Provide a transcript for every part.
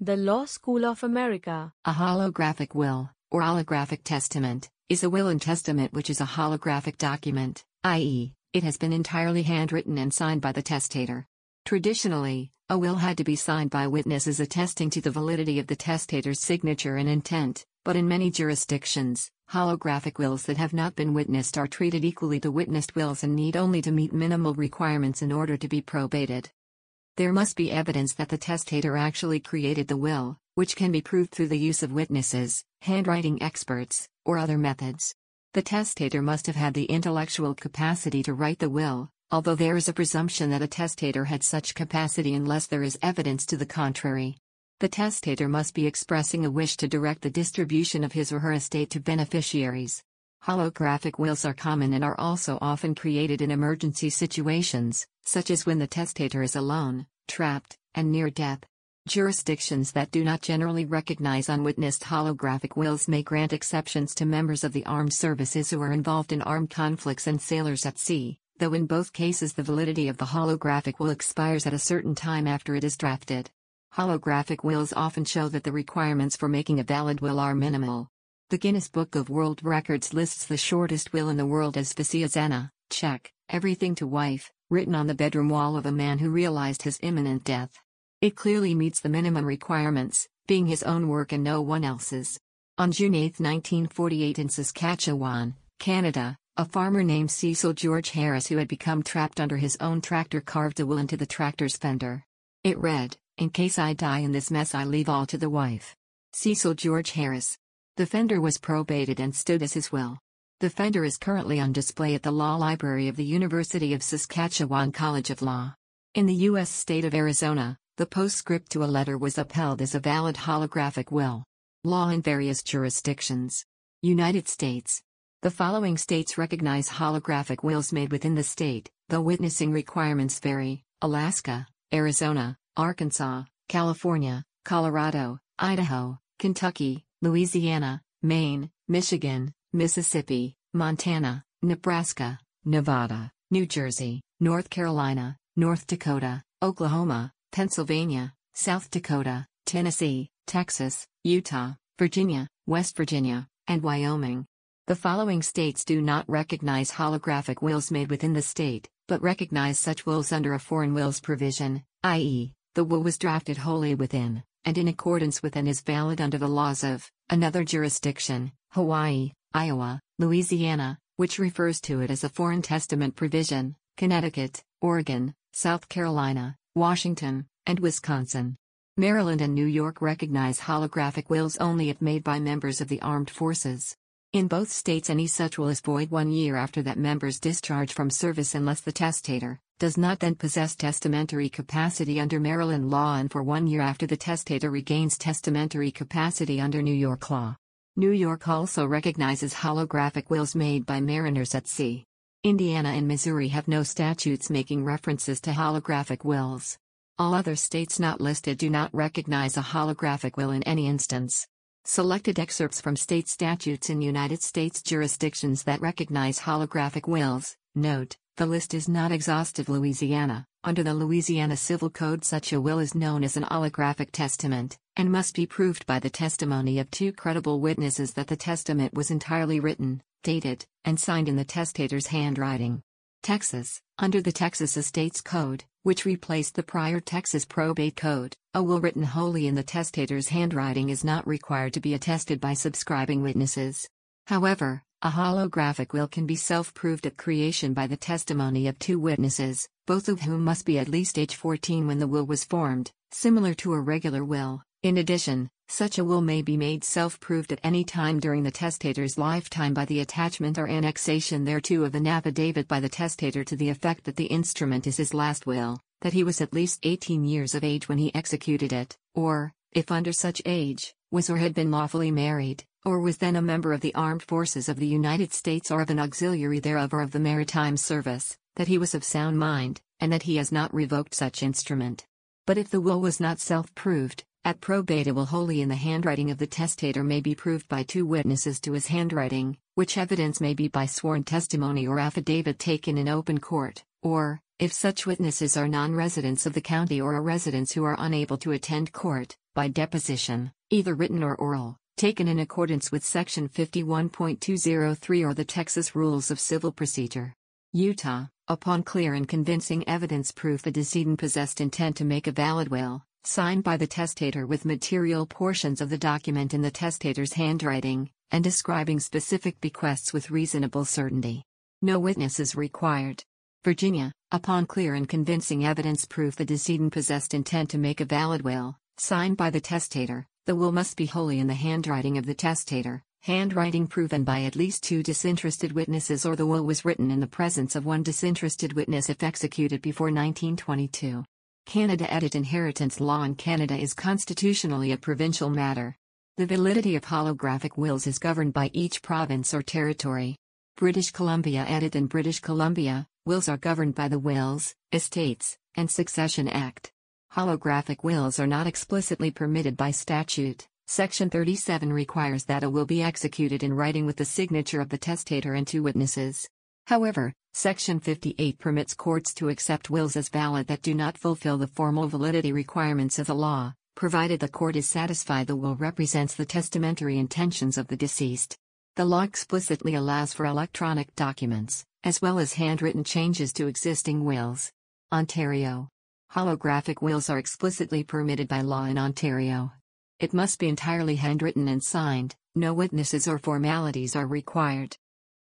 The Law School of America. A holographic will, or olographic testament, is a will and testament which is a holographic document, i.e., it has been entirely handwritten and signed by the testator. Traditionally, a will had to be signed by witnesses attesting to the validity of the testator's signature and intent, but in many jurisdictions, holographic wills that have not been witnessed are treated equally to witnessed wills and need only to meet minimal requirements in order to be probated. There must be evidence that the testator actually created the will, which can be proved through the use of witnesses, handwriting experts, or other methods. The testator must have had the intellectual capacity to write the will, although there is a presumption that a testator had such capacity unless there is evidence to the contrary. The testator must be expressing a wish to direct the distribution of his or her estate to beneficiaries. Holographic wills are common and are also often created in emergency situations, such as when the testator is alone, trapped, and near death. Jurisdictions that do not generally recognize unwitnessed holographic wills may grant exceptions to members of the armed services who are involved in armed conflicts and sailors at sea, though in both cases the validity of the holographic will expires at a certain time after it is drafted. Holographic wills often show that the requirements for making a valid will are minimal. The Guinness Book of World Records lists the shortest will in the world as Vše ženě, Czech, everything to wife, written on the bedroom wall of a man who realized his imminent death. It clearly meets the minimum requirements, being his own work and no one else's. On June 8, 1948 in Saskatchewan, Canada, a farmer named Cecil George Harris who had become trapped under his own tractor carved a will into the tractor's fender. It read, In case I die in this mess I leave all to the wife. Cecil George Harris, the fender was probated and stood as his will. The fender is currently on display at the Law Library of the University of Saskatchewan College of Law. In the U.S. state of Arizona, the postscript to a letter was upheld as a valid holographic will. Law in various jurisdictions. United States. The following states recognize holographic wills made within the state, though witnessing requirements vary Alaska, Arizona, Arkansas, California, Colorado, Idaho, Kentucky, Louisiana, Maine, Michigan, Mississippi, Montana, Nebraska, Nevada, New Jersey, North Carolina, North Dakota, Oklahoma, Pennsylvania, South Dakota, Tennessee, Texas, Utah, Virginia, West Virginia, and Wyoming. The following states do not recognize holographic wills made within the state, but recognize such wills under a foreign wills provision, i.e., the will was drafted wholly within and in accordance with and is valid under the laws of another jurisdiction, Hawaii, Iowa, Louisiana, which refers to it as a foreign testament provision, Connecticut, Oregon, South Carolina, Washington, and Wisconsin. Maryland and New York recognize holographic wills only if made by members of the armed forces. In both states, any such will is void one year after that member's discharge from service unless the testator, does not then possess testamentary capacity under Maryland law and for one year after the testator regains testamentary capacity under New York law. New York also recognizes holographic wills made by mariners at sea. Indiana and Missouri have no statutes making references to holographic wills. All other states not listed do not recognize a holographic will in any instance. Selected excerpts from state statutes in United States jurisdictions that recognize holographic wills. Note, the list is not exhaustive. Louisiana, under the Louisiana Civil Code, such a will is known as an holographic testament, and must be proved by the testimony of two credible witnesses that the testament was entirely written, dated, and signed in the testator's handwriting. Texas, under the Texas Estates Code, which replaced the prior Texas Probate Code, a will written wholly in the testator's handwriting is not required to be attested by subscribing witnesses. However, a holographic will can be self-proved at creation by the testimony of two witnesses, both of whom must be at least age 14 when the will was formed, similar to a regular will. In addition, such a will may be made self-proved at any time during the testator's lifetime by the attachment or annexation thereto of an affidavit by the testator to the effect that the instrument is his last will, that he was at least 18 years of age when he executed it, or, if under such age, was or had been lawfully married, or was then a member of the armed forces of the United States or of an auxiliary thereof or of the maritime service, that he was of sound mind, and that he has not revoked such instrument. But if the will was not self-proved, at probate it will wholly in the handwriting of the testator may be proved by two witnesses to his handwriting, which evidence may be by sworn testimony or affidavit taken in open court, or, if such witnesses are non-residents of the county or are residents who are unable to attend court, by deposition, either written or oral, taken in accordance with Section 51.203 or the Texas Rules of Civil Procedure. Utah, upon clear and convincing evidence proof the decedent possessed intent to make a valid will, signed by the testator with material portions of the document in the testator's handwriting, and describing specific bequests with reasonable certainty. No witness is required. Virginia, upon clear and convincing evidence proof the decedent possessed intent to make a valid will, signed by the testator, the will must be wholly in the handwriting of the testator, handwriting proven by at least two disinterested witnesses or the will was written in the presence of one disinterested witness if executed before 1922. Canada Edit Inheritance law in Canada is constitutionally a provincial matter. The validity of holographic wills is governed by each province or territory. British Columbia Edit in British Columbia, wills are governed by the Wills, Estates, and Succession Act. Holographic wills are not explicitly permitted by statute. Section 37 requires that a will be executed in writing with the signature of the testator and two witnesses. However, Section 58 permits courts to accept wills as valid that do not fulfill the formal validity requirements of the law, provided the court is satisfied the will represents the testamentary intentions of the deceased. The law explicitly allows for electronic documents, as well as handwritten changes to existing wills. Ontario. Holographic wills are explicitly permitted by law in Ontario. It must be entirely handwritten and signed, no witnesses or formalities are required.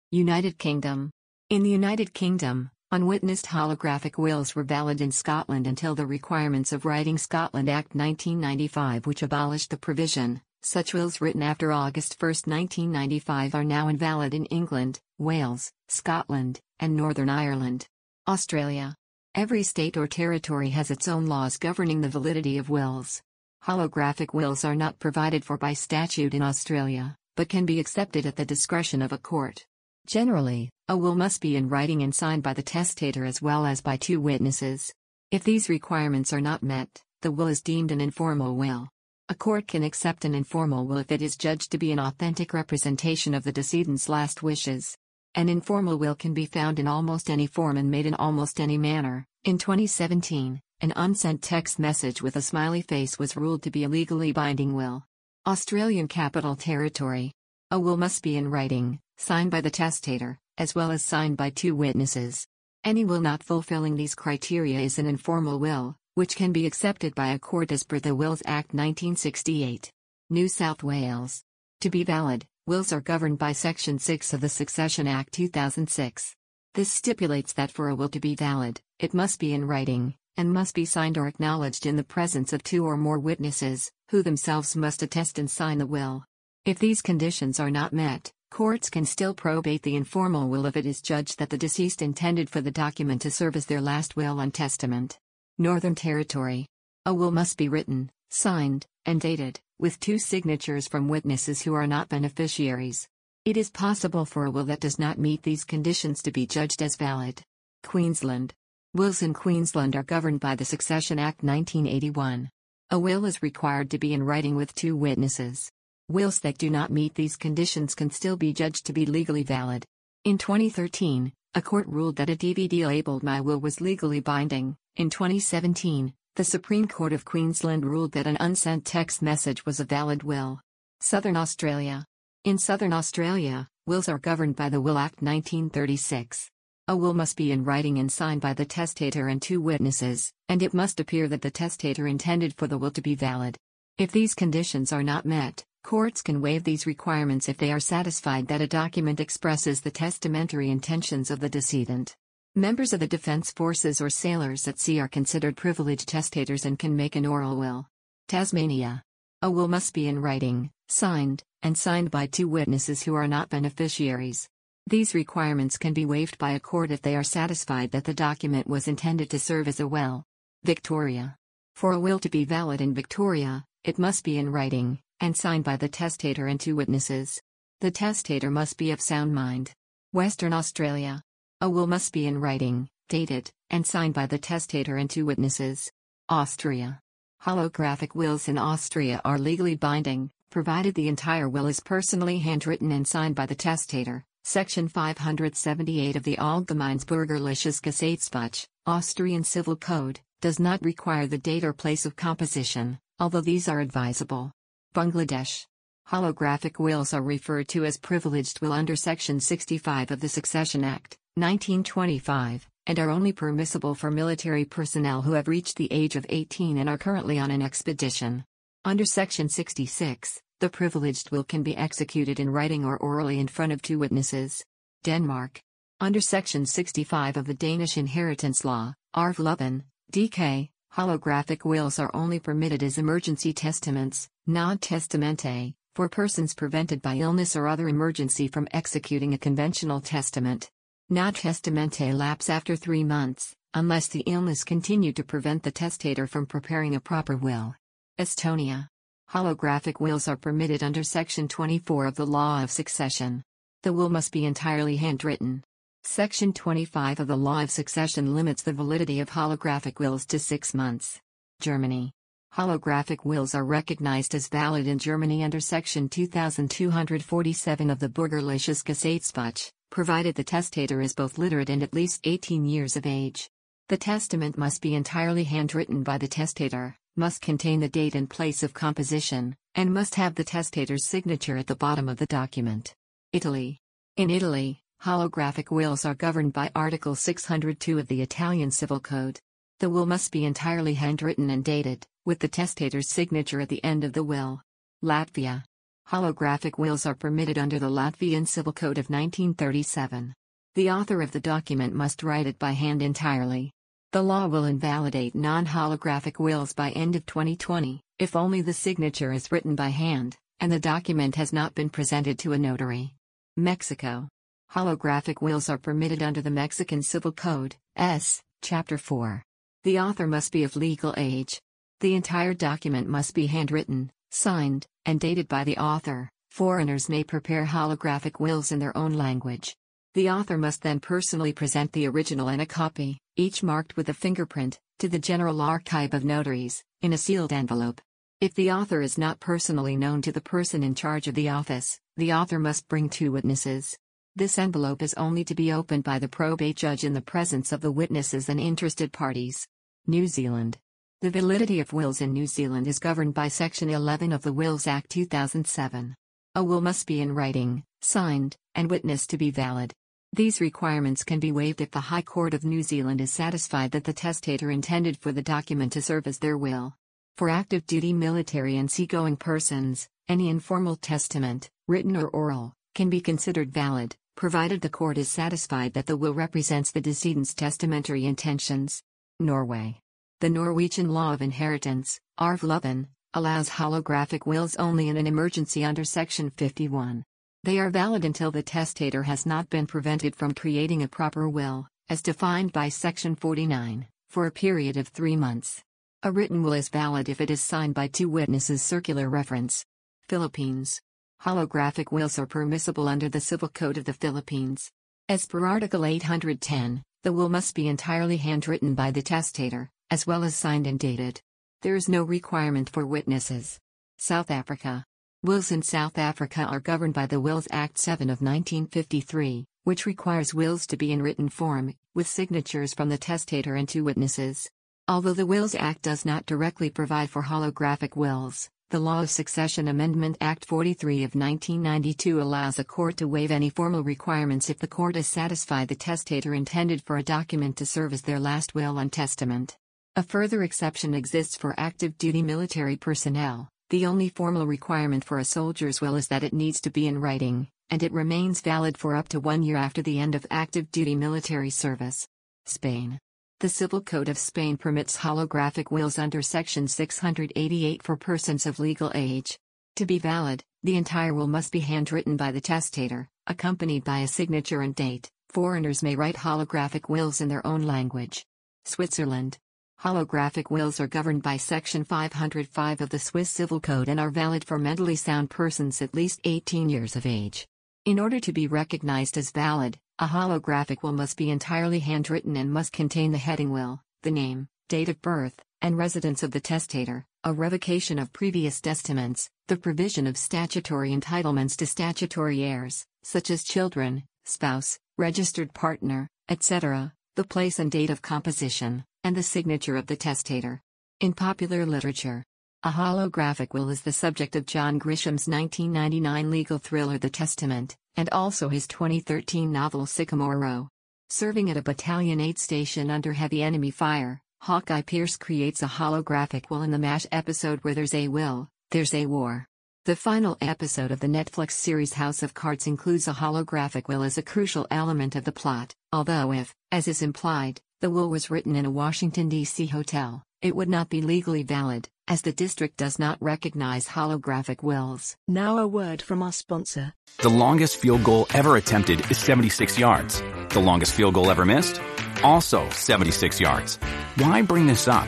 United Kingdom. In the United Kingdom, unwitnessed holographic wills were valid in Scotland until the requirements of Writing Scotland Act 1995, which abolished the provision, such wills written after August 1, 1995 are now invalid in England, Wales, Scotland, and Northern Ireland. Australia. Every state or territory has its own laws governing the validity of wills. Holographic wills are not provided for by statute in Australia, but can be accepted at the discretion of a court. Generally, a will must be in writing and signed by the testator as well as by two witnesses. If these requirements are not met, the will is deemed an informal will. A court can accept an informal will if it is judged to be an authentic representation of the decedent's last wishes. An informal will can be found in almost any form and made in almost any manner. In 2017, an unsent text message with a smiley face was ruled to be a legally binding will. Australian Capital Territory. A will must be in writing, signed by the testator, as well as signed by two witnesses. Any will not fulfilling these criteria is an informal will, which can be accepted by a court as per the Wills Act 1968. New South Wales. To be valid, wills are governed by Section 6 of the Succession Act 2006. This stipulates that for a will to be valid, it must be in writing, and must be signed or acknowledged in the presence of two or more witnesses, who themselves must attest and sign the will. If these conditions are not met, courts can still probate the informal will if it is judged that the deceased intended for the document to serve as their last will and testament. Northern Territory. A will must be written, signed, and dated, with two signatures from witnesses who are not beneficiaries. It is possible for a will that does not meet these conditions to be judged as valid. Queensland. Wills in Queensland are governed by the Succession Act 1981. A will is required to be in writing with two witnesses. Wills that do not meet these conditions can still be judged to be legally valid. In 2013, a court ruled that a DVD labeled My Will was legally binding. In 2017, the Supreme Court of Queensland ruled that an unsent text message was a valid will. Southern Australia. In Southern Australia, wills are governed by the Will Act 1936. A will must be in writing and signed by the testator and two witnesses, and it must appear that the testator intended for the will to be valid. If these conditions are not met, courts can waive these requirements if they are satisfied that a document expresses the testamentary intentions of the decedent. Members of the defense forces or sailors at sea are considered privileged testators and can make an oral will. Tasmania. A will must be in writing, signed, and signed by two witnesses who are not beneficiaries. These requirements can be waived by a court if they are satisfied that the document was intended to serve as a will. Victoria. For a will to be valid in Victoria, It must be in writing, and signed by the testator and two witnesses. The testator must be of sound mind. Western Australia. A will must be in writing, dated, and signed by the testator and two witnesses. Austria. Holographic wills in Austria are legally binding, provided the entire will is personally handwritten and signed by the testator. Section 578 of the Allgemeines Bürgerliches Gesetzbuch, Austrian Civil Code, does not require the date or place of composition, although these are advisable. Bangladesh. Holographic wills are referred to as privileged will under Section 65 of the Succession Act, 1925, and are only permissible for military personnel who have reached the age of 18 and are currently on an expedition. Under Section 66, the privileged will can be executed in writing or orally in front of two witnesses. Denmark. Under Section 65 of the Danish Inheritance Law, Arveloven, DK, holographic wills are only permitted as emergency testaments, non testamente, for persons prevented by illness or other emergency from executing a conventional testament. Non testamente lapse after three months, unless the illness continued to prevent the testator from preparing a proper will. Estonia. Holographic wills are permitted under Section 24 of the Law of Succession. The will must be entirely handwritten. Section 25 of the Law of Succession limits the validity of holographic wills to six months. Germany. Holographic wills are recognized as valid in Germany under Section 2247 of the Bürgerliches Gesetzbuch, provided the testator is both literate and at least 18 years of age. The testament must be entirely handwritten by the testator, must contain the date and place of composition, and must have the testator's signature at the bottom of the document. Italy. In Italy, holographic wills are governed by Article 602 of the Italian Civil Code. The will must be entirely handwritten and dated, with the testator's signature at the end of the will. Latvia. Holographic wills are permitted under the Latvian Civil Code of 1937. The author of the document must write it by hand entirely. The law will invalidate non holographic wills by end of 2020, if only the signature is written by hand, and the document has not been presented to a notary. Mexico. Holographic wills are permitted under the Mexican Civil Code, S, Chapter 4. The author must be of legal age. The entire document must be handwritten, signed, and dated by the author. Foreigners may prepare holographic wills in their own language. The author must then personally present the original and a copy, each marked with a fingerprint, to the General Archive of Notaries, in a sealed envelope. If the author is not personally known to the person in charge of the office, the author must bring two witnesses. This envelope is only to be opened by the probate judge in the presence of the witnesses and interested parties. New Zealand. The validity of wills in New Zealand is governed by Section 11 of the Wills Act 2007. A will must be in writing, signed, and witnessed to be valid. These requirements can be waived if the High Court of New Zealand is satisfied that the testator intended for the document to serve as their will. For active duty military and seagoing persons, any informal testament, written or oral, can be considered valid, provided the court is satisfied that the will represents the decedent's testamentary intentions. Norway. The Norwegian law of inheritance, Arveloven, allows holographic wills only in an emergency under Section 51. They are valid until the testator has not been prevented from creating a proper will, as defined by Section 49, for a period of three months. A written will is valid if it is signed by two witnesses. Circular reference. Philippines. Holographic wills are permissible under the Civil Code of the Philippines. As per Article 810, the will must be entirely handwritten by the testator, as well as signed and dated. There is no requirement for witnesses. South Africa. Wills in South Africa are governed by the Wills Act 7 of 1953, which requires wills to be in written form, with signatures from the testator and two witnesses. Although the Wills Act does not directly provide for holographic wills, the Law of Succession Amendment Act 43 of 1992 allows a court to waive any formal requirements if the court is satisfied the testator intended for a document to serve as their last will and testament. A further exception exists for active duty military personnel. The only formal requirement for a soldier's will is that it needs to be in writing, and it remains valid for up to one year after the end of active duty military service. Spain. The Civil Code of Spain permits holographic wills under Section 688 for persons of legal age. To be valid, the entire will must be handwritten by the testator, accompanied by a signature and date. Foreigners may write holographic wills in their own language. Switzerland. Holographic wills are governed by Section 505 of the Swiss Civil Code and are valid for mentally sound persons at least 18 years of age. In order to be recognized as valid, a holographic will must be entirely handwritten and must contain the heading will, the name, date of birth, and residence of the testator, a revocation of previous testaments, the provision of statutory entitlements to statutory heirs, such as children, spouse, registered partner, etc., the place and date of composition, and the signature of the testator. In popular literature, a holographic will is the subject of John Grisham's 1999 legal thriller The Testament, and also his 2013 novel Sycamore Row. Serving at a Battalion Aid station under heavy enemy fire, Hawkeye Pierce creates a holographic will in the MASH episode Where There's a Will, There's a War. The final episode of the Netflix series House of Cards includes a holographic will as a crucial element of the plot, although if, as is implied, the will was written in a Washington, D.C. hotel, it would not be legally valid, as the district does not recognize holographic wills. Now a word from our sponsor. The longest field goal ever attempted is 76 yards. The longest field goal ever missed? Also 76 yards. Why bring this up?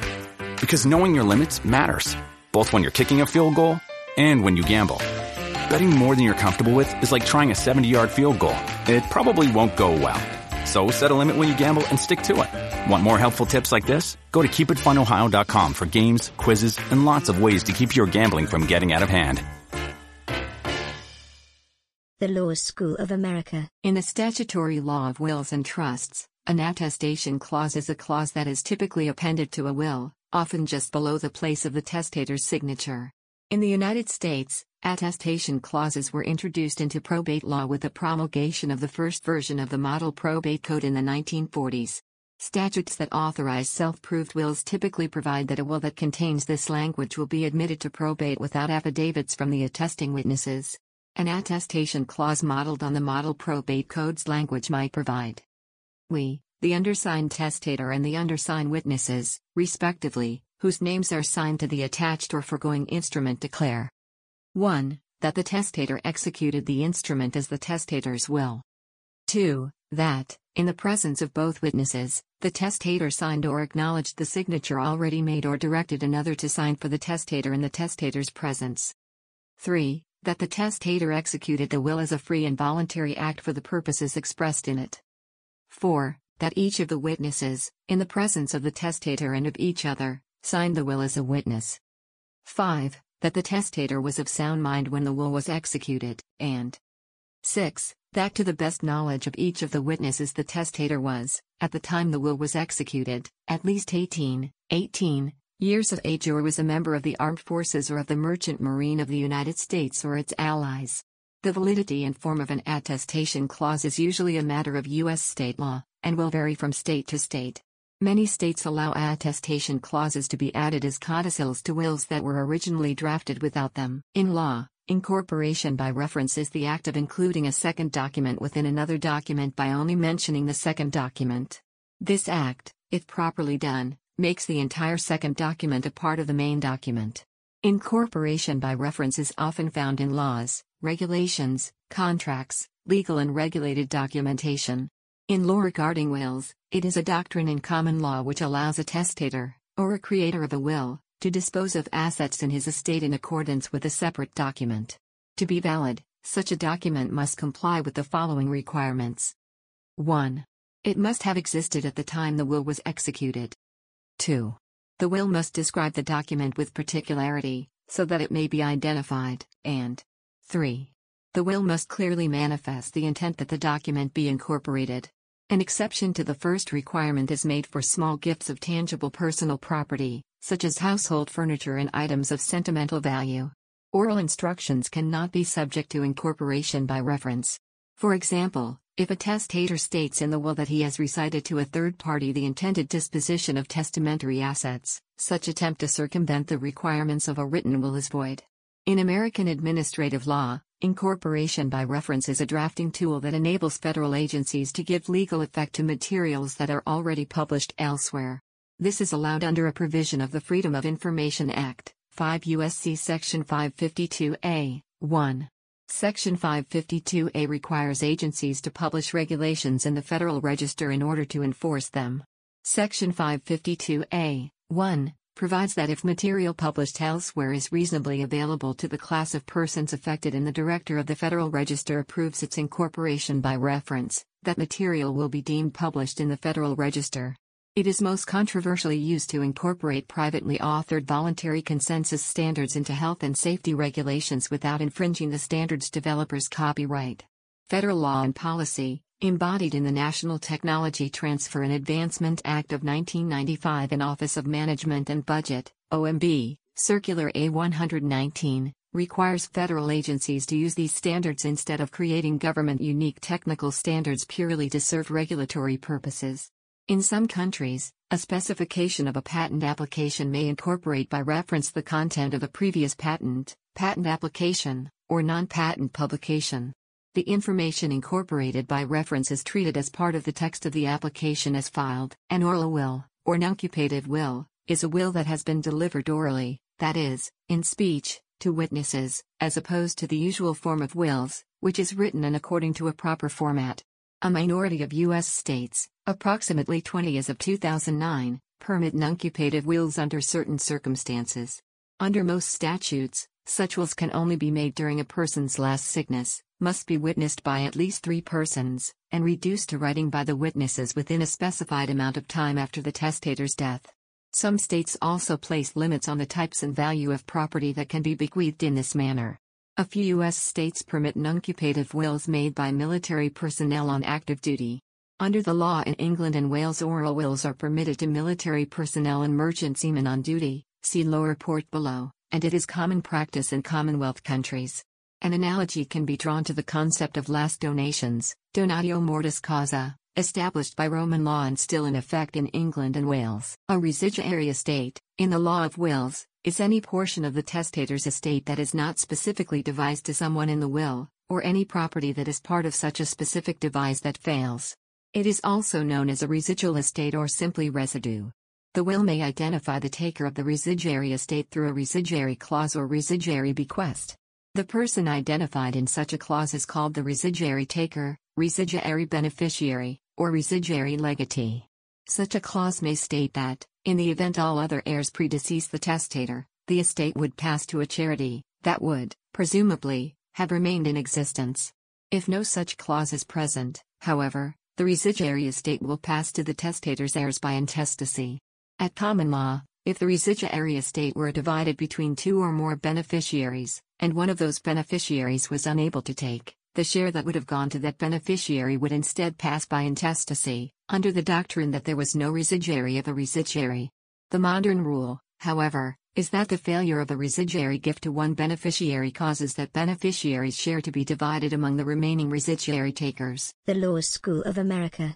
Because knowing your limits matters, both when you're kicking a field goal and when you gamble. Betting more than you're comfortable with is like trying a 70 yard field goal, it probably won't go well. So set a limit when you gamble and stick to it. Want more helpful tips like this? Go to keepitfunohio.com for games, quizzes, and lots of ways to keep your gambling from getting out of hand. The Law School of America. In the statutory law of wills and trusts, an attestation clause is a clause that is typically appended to a will, often just below the place of the testator's signature. In the United States, attestation clauses were introduced into probate law with the promulgation of the first version of the Model Probate Code in the 1940s. Statutes that authorize self proved wills typically provide that a will that contains this language will be admitted to probate without affidavits from the attesting witnesses. An attestation clause modeled on the Model Probate Code's language might provide We, the undersigned testator and the undersigned witnesses, respectively, whose names are signed to the attached or foregoing instrument declare 1. That the testator executed the instrument as the testator's will. 2. That, in the presence of both witnesses, the testator signed or acknowledged the signature already made or directed another to sign for the testator in the testator's presence. 3. That the testator executed the will as a free and voluntary act for the purposes expressed in it. 4. That each of the witnesses, in the presence of the testator and of each other, signed the will as a witness. 5. That the testator was of sound mind when the will was executed, and 6. That to the best knowledge of each of the witnesses the testator was, at the time the will was executed, at least 18, 18 years of age or was a member of the armed forces or of the merchant marine of the United States or its allies. The validity and form of an attestation clause is usually a matter of U.S. state law, and will vary from state to state. Many states allow attestation clauses to be added as codicils to wills that were originally drafted without them. In law, incorporation by reference is the act of including a second document within another document by only mentioning the second document. This act, if properly done, makes the entire second document a part of the main document. Incorporation by reference is often found in laws, regulations, contracts, legal and regulated documentation. In law regarding wills, it is a doctrine in common law which allows a testator, or a creator of a will, to dispose of assets in his estate in accordance with a separate document. To be valid, such a document must comply with the following requirements 1. It must have existed at the time the will was executed. 2. The will must describe the document with particularity, so that it may be identified, and 3. The will must clearly manifest the intent that the document be incorporated. An exception to the first requirement is made for small gifts of tangible personal property, such as household furniture and items of sentimental value. Oral instructions cannot be subject to incorporation by reference. For example, if a testator states in the will that he has recited to a third party the intended disposition of testamentary assets, such attempt to circumvent the requirements of a written will is void. In American administrative law, Incorporation by reference is a drafting tool that enables federal agencies to give legal effect to materials that are already published elsewhere. This is allowed under a provision of the Freedom of Information Act, 5 U.S.C. Section 552A, 1. Section 552A requires agencies to publish regulations in the Federal Register in order to enforce them. Section 552A, 1. Provides that if material published elsewhere is reasonably available to the class of persons affected and the Director of the Federal Register approves its incorporation by reference, that material will be deemed published in the Federal Register. It is most controversially used to incorporate privately authored voluntary consensus standards into health and safety regulations without infringing the standard's developer's copyright. Federal law and policy, embodied in the National Technology Transfer and Advancement Act of 1995 and Office of Management and Budget, OMB, Circular A119, requires federal agencies to use these standards instead of creating government unique technical standards purely to serve regulatory purposes. In some countries, a specification of a patent application may incorporate by reference the content of a previous patent, patent application, or non patent publication. The information incorporated by reference is treated as part of the text of the application as filed. An oral will, or nuncupative will, is a will that has been delivered orally, that is, in speech, to witnesses, as opposed to the usual form of wills, which is written and according to a proper format. A minority of U.S. states, approximately 20 as of 2009, permit nuncupative wills under certain circumstances. Under most statutes, such wills can only be made during a person's last sickness, must be witnessed by at least three persons, and reduced to writing by the witnesses within a specified amount of time after the testator's death. Some states also place limits on the types and value of property that can be bequeathed in this manner. A few U.S. states permit nuncupative wills made by military personnel on active duty. Under the law in England and Wales, oral wills are permitted to military personnel and merchant seamen on duty, see lower report below, and it is common practice in Commonwealth countries. An analogy can be drawn to the concept of last donations, donatio mortis causa, established by Roman law and still in effect in England and Wales. A residuary estate, in the law of wills, is any portion of the testator's estate that is not specifically devised to someone in the will, or any property that is part of such a specific devise that fails. It is also known as a residual estate or simply residue. The will may identify the taker of the residuary estate through a residuary clause or residuary bequest. The person identified in such a clause is called the residuary taker, residuary beneficiary, or residuary legatee. Such a clause may state that, in the event all other heirs predecease the testator, the estate would pass to a charity, that would, presumably, have remained in existence. If no such clause is present, however, the residuary estate will pass to the testator's heirs by intestacy. At common law, if the residuary estate were divided between two or more beneficiaries, and one of those beneficiaries was unable to take, the share that would have gone to that beneficiary would instead pass by intestacy, under the doctrine that there was no residuary of a residuary. The modern rule, however, is that the failure of a residuary gift to one beneficiary causes that beneficiary's share to be divided among the remaining residuary takers. The Law School of America.